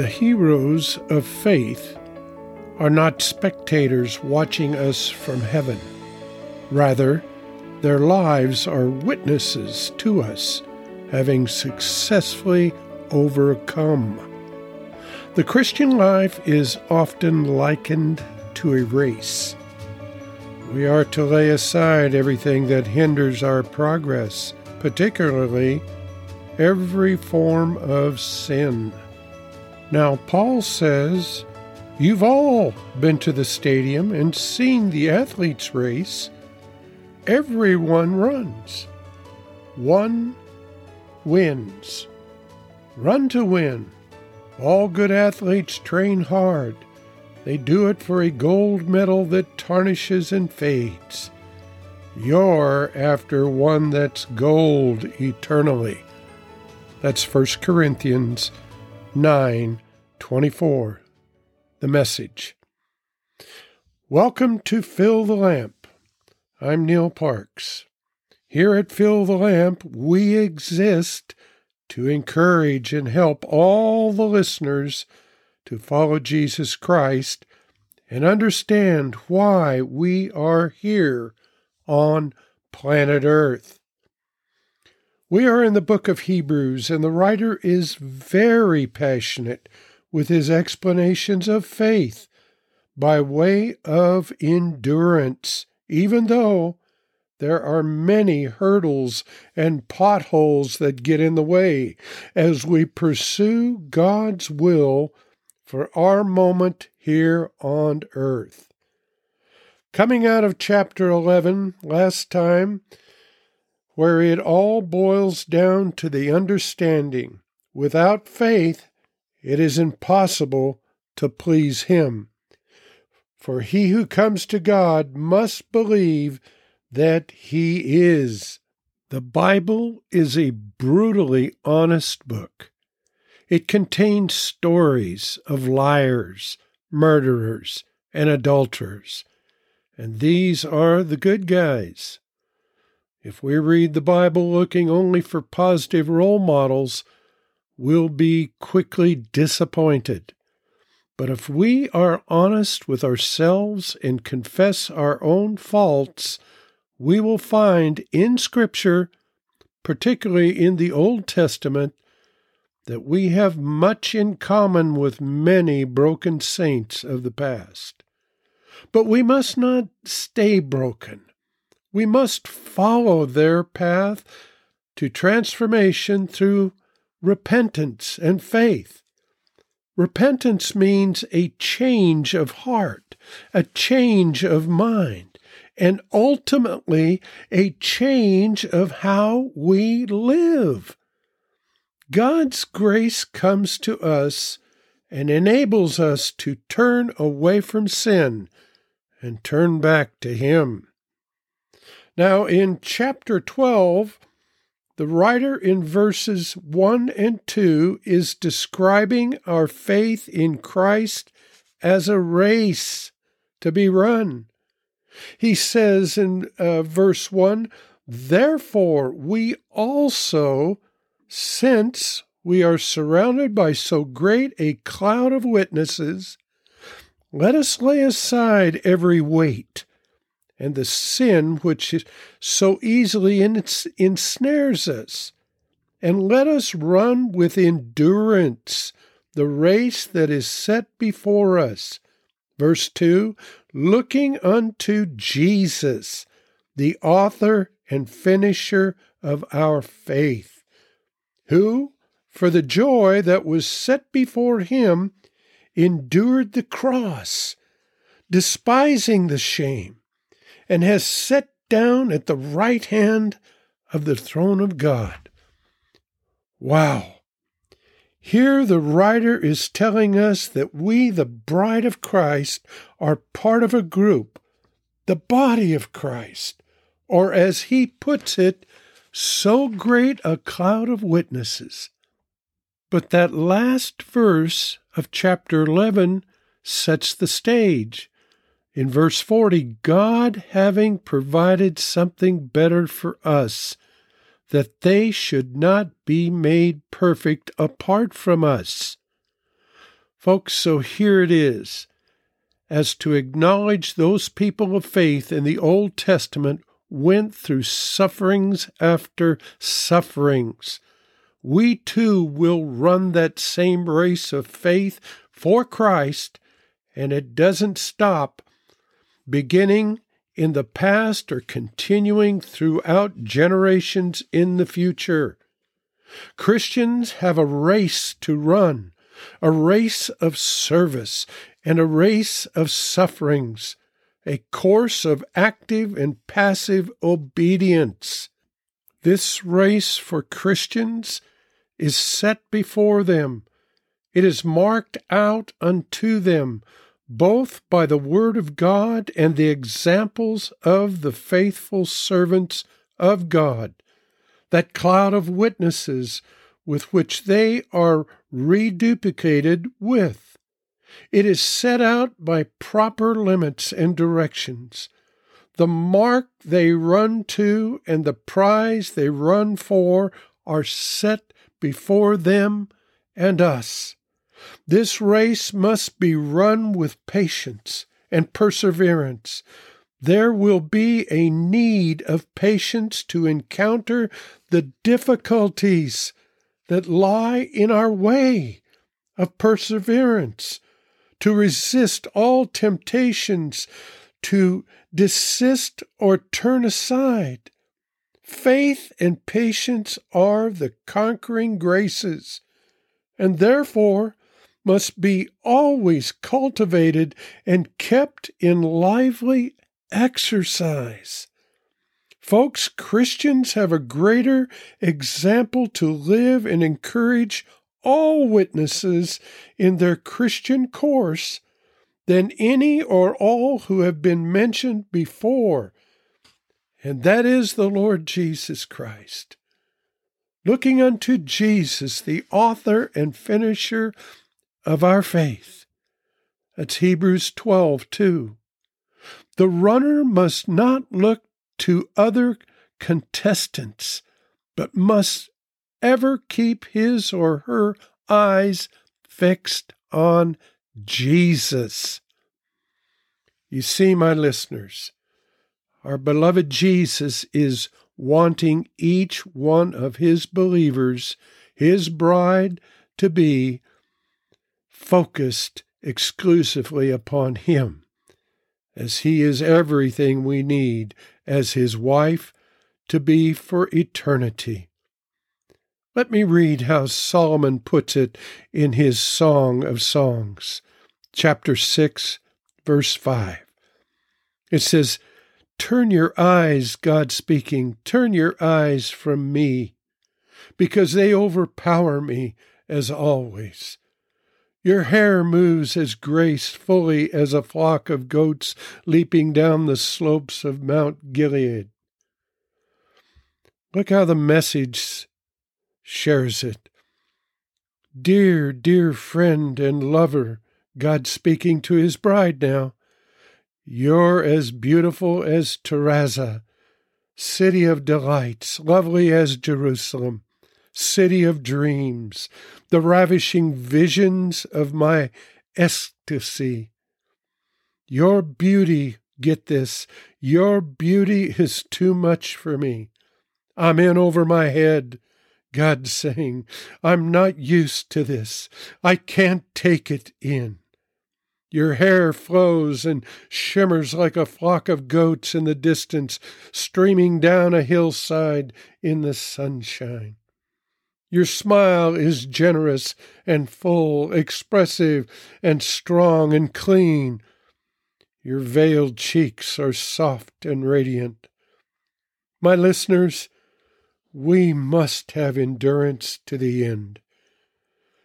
The heroes of faith are not spectators watching us from heaven. Rather, their lives are witnesses to us, having successfully overcome. The Christian life is often likened to a race. We are to lay aside everything that hinders our progress, particularly every form of sin. Now, Paul says, You've all been to the stadium and seen the athletes race. Everyone runs. One wins. Run to win. All good athletes train hard. They do it for a gold medal that tarnishes and fades. You're after one that's gold eternally. That's 1 Corinthians 9 24. The message. Welcome to Fill the Lamp. I'm Neil Parks. Here at Fill the Lamp, we exist to encourage and help all the listeners to follow Jesus Christ and understand why we are here on planet Earth. We are in the book of Hebrews, and the writer is very passionate with his explanations of faith by way of endurance, even though there are many hurdles and potholes that get in the way as we pursue God's will for our moment here on earth. Coming out of chapter 11 last time, where it all boils down to the understanding without faith, it is impossible to please Him. For he who comes to God must believe that He is. The Bible is a brutally honest book. It contains stories of liars, murderers, and adulterers, and these are the good guys. If we read the Bible looking only for positive role models, we'll be quickly disappointed. But if we are honest with ourselves and confess our own faults, we will find in Scripture, particularly in the Old Testament, that we have much in common with many broken saints of the past. But we must not stay broken. We must follow their path to transformation through repentance and faith. Repentance means a change of heart, a change of mind, and ultimately a change of how we live. God's grace comes to us and enables us to turn away from sin and turn back to Him. Now, in chapter 12, the writer in verses 1 and 2 is describing our faith in Christ as a race to be run. He says in uh, verse 1 Therefore, we also, since we are surrounded by so great a cloud of witnesses, let us lay aside every weight and the sin which so easily ensnares us. And let us run with endurance the race that is set before us. Verse 2 Looking unto Jesus, the author and finisher of our faith, who, for the joy that was set before him, endured the cross, despising the shame and has sat down at the right hand of the throne of God. Wow. Here the writer is telling us that we, the bride of Christ, are part of a group, the body of Christ, or as he puts it, so great a cloud of witnesses. But that last verse of chapter 11 sets the stage. In verse 40, God having provided something better for us, that they should not be made perfect apart from us. Folks, so here it is. As to acknowledge those people of faith in the Old Testament went through sufferings after sufferings. We too will run that same race of faith for Christ, and it doesn't stop, beginning in the past or continuing throughout generations in the future. Christians have a race to run, a race of service and a race of sufferings, a course of active and passive obedience. This race for Christians is set before them. It is marked out unto them, both by the Word of God and the examples of the faithful servants of God that cloud of witnesses with which they are reduplicated with. It is set out by proper limits and directions. The mark they run to and the prize they run for are set before them and us. This race must be run with patience and perseverance, there will be a need of patience to encounter the difficulties that lie in our way, of perseverance, to resist all temptations, to desist or turn aside. Faith and patience are the conquering graces, and therefore must be always cultivated and kept in lively exercise. Folks, Christians have a greater example to live and encourage all witnesses in their Christian course than any or all who have been mentioned before, and that is the Lord Jesus Christ. Looking unto Jesus, the author and finisher of our faith. That's Hebrews 12, 2. The runner must not look to other contestants, but must ever keep his or her eyes fixed on Jesus. You see, my listeners, our beloved Jesus is wanting each one of his believers, his bride, to be focused exclusively upon him as He is everything we need as His wife to be for eternity. Let me read how Solomon puts it in his Song of Songs, chapter 6, verse 5. It says, Turn your eyes, God speaking, turn your eyes from me, because they overpower me as always. Your hair moves as gracefully as a flock of goats leaping down the slopes of Mount Gilead. Look how the message shares it. Dear, dear friend and lover, God speaking to his bride now, you're as beautiful as Tirzah, city of delights, lovely as Jerusalem city of dreams, the ravishing visions of my ecstasy. Your beauty, get this, your beauty is too much for me. I'm in over my head. God saying, I'm not used to this. I can't take it in. Your hair flows and shimmers like a flock of goats in the distance, streaming down a hillside in the sunshine. Your smile is generous and full, expressive and strong and clean. Your veiled cheeks are soft and radiant. My listeners, we must have endurance to the end.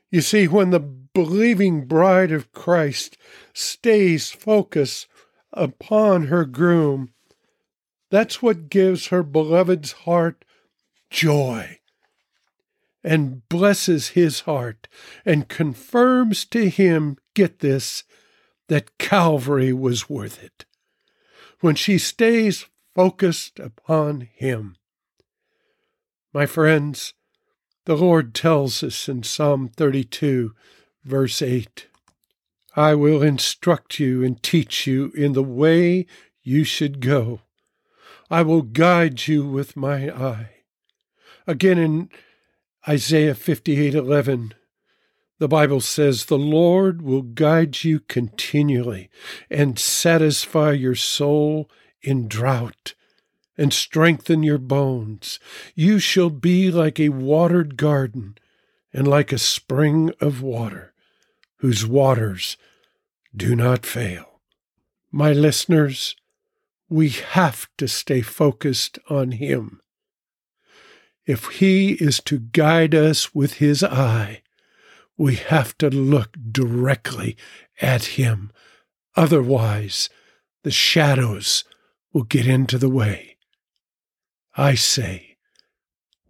You see, when the believing bride of Christ stays focused upon her groom, that's what gives her beloved's heart joy and blesses his heart and confirms to him, get this, that Calvary was worth it. When she stays focused upon him. My friends, the Lord tells us in Psalm 32, verse 8 I will instruct you and teach you in the way you should go. I will guide you with my eye. Again in Isaiah 58:11, the Bible says, The Lord will guide you continually and satisfy your soul in drought and strengthen your bones. You shall be like a watered garden and like a spring of water, whose waters do not fail. My listeners, we have to stay focused on Him. If He is to guide us with His eye, we have to look directly at Him. Otherwise, the shadows will get into the way. I say,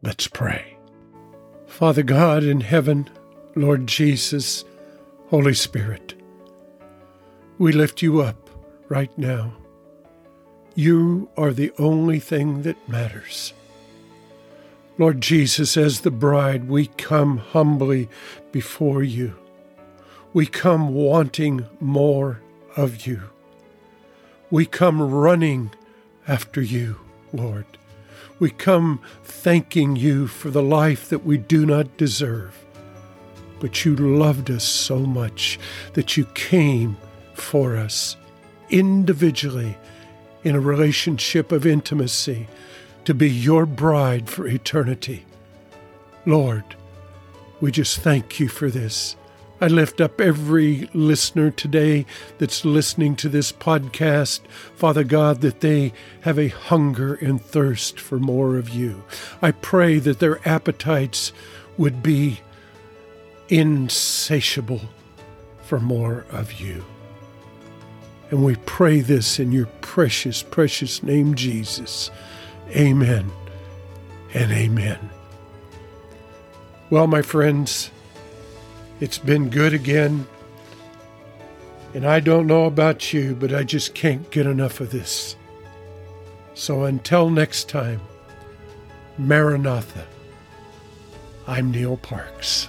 let's pray. Father God in heaven, Lord Jesus, Holy Spirit, we lift you up right now. You are the only thing that matters. Lord Jesus, as the bride, we come humbly before you. We come wanting more of you. We come running after you, Lord. We come thanking you for the life that we do not deserve. But you loved us so much that you came for us individually in a relationship of intimacy to be your bride for eternity. Lord, we just thank you for this. I lift up every listener today that's listening to this podcast, Father God, that they have a hunger and thirst for more of you. I pray that their appetites would be insatiable for more of you. And we pray this in your precious, precious name, Jesus. Amen and amen. Well, my friends, it's been good again. And I don't know about you, but I just can't get enough of this. So until next time, Maranatha, I'm Neil Parks.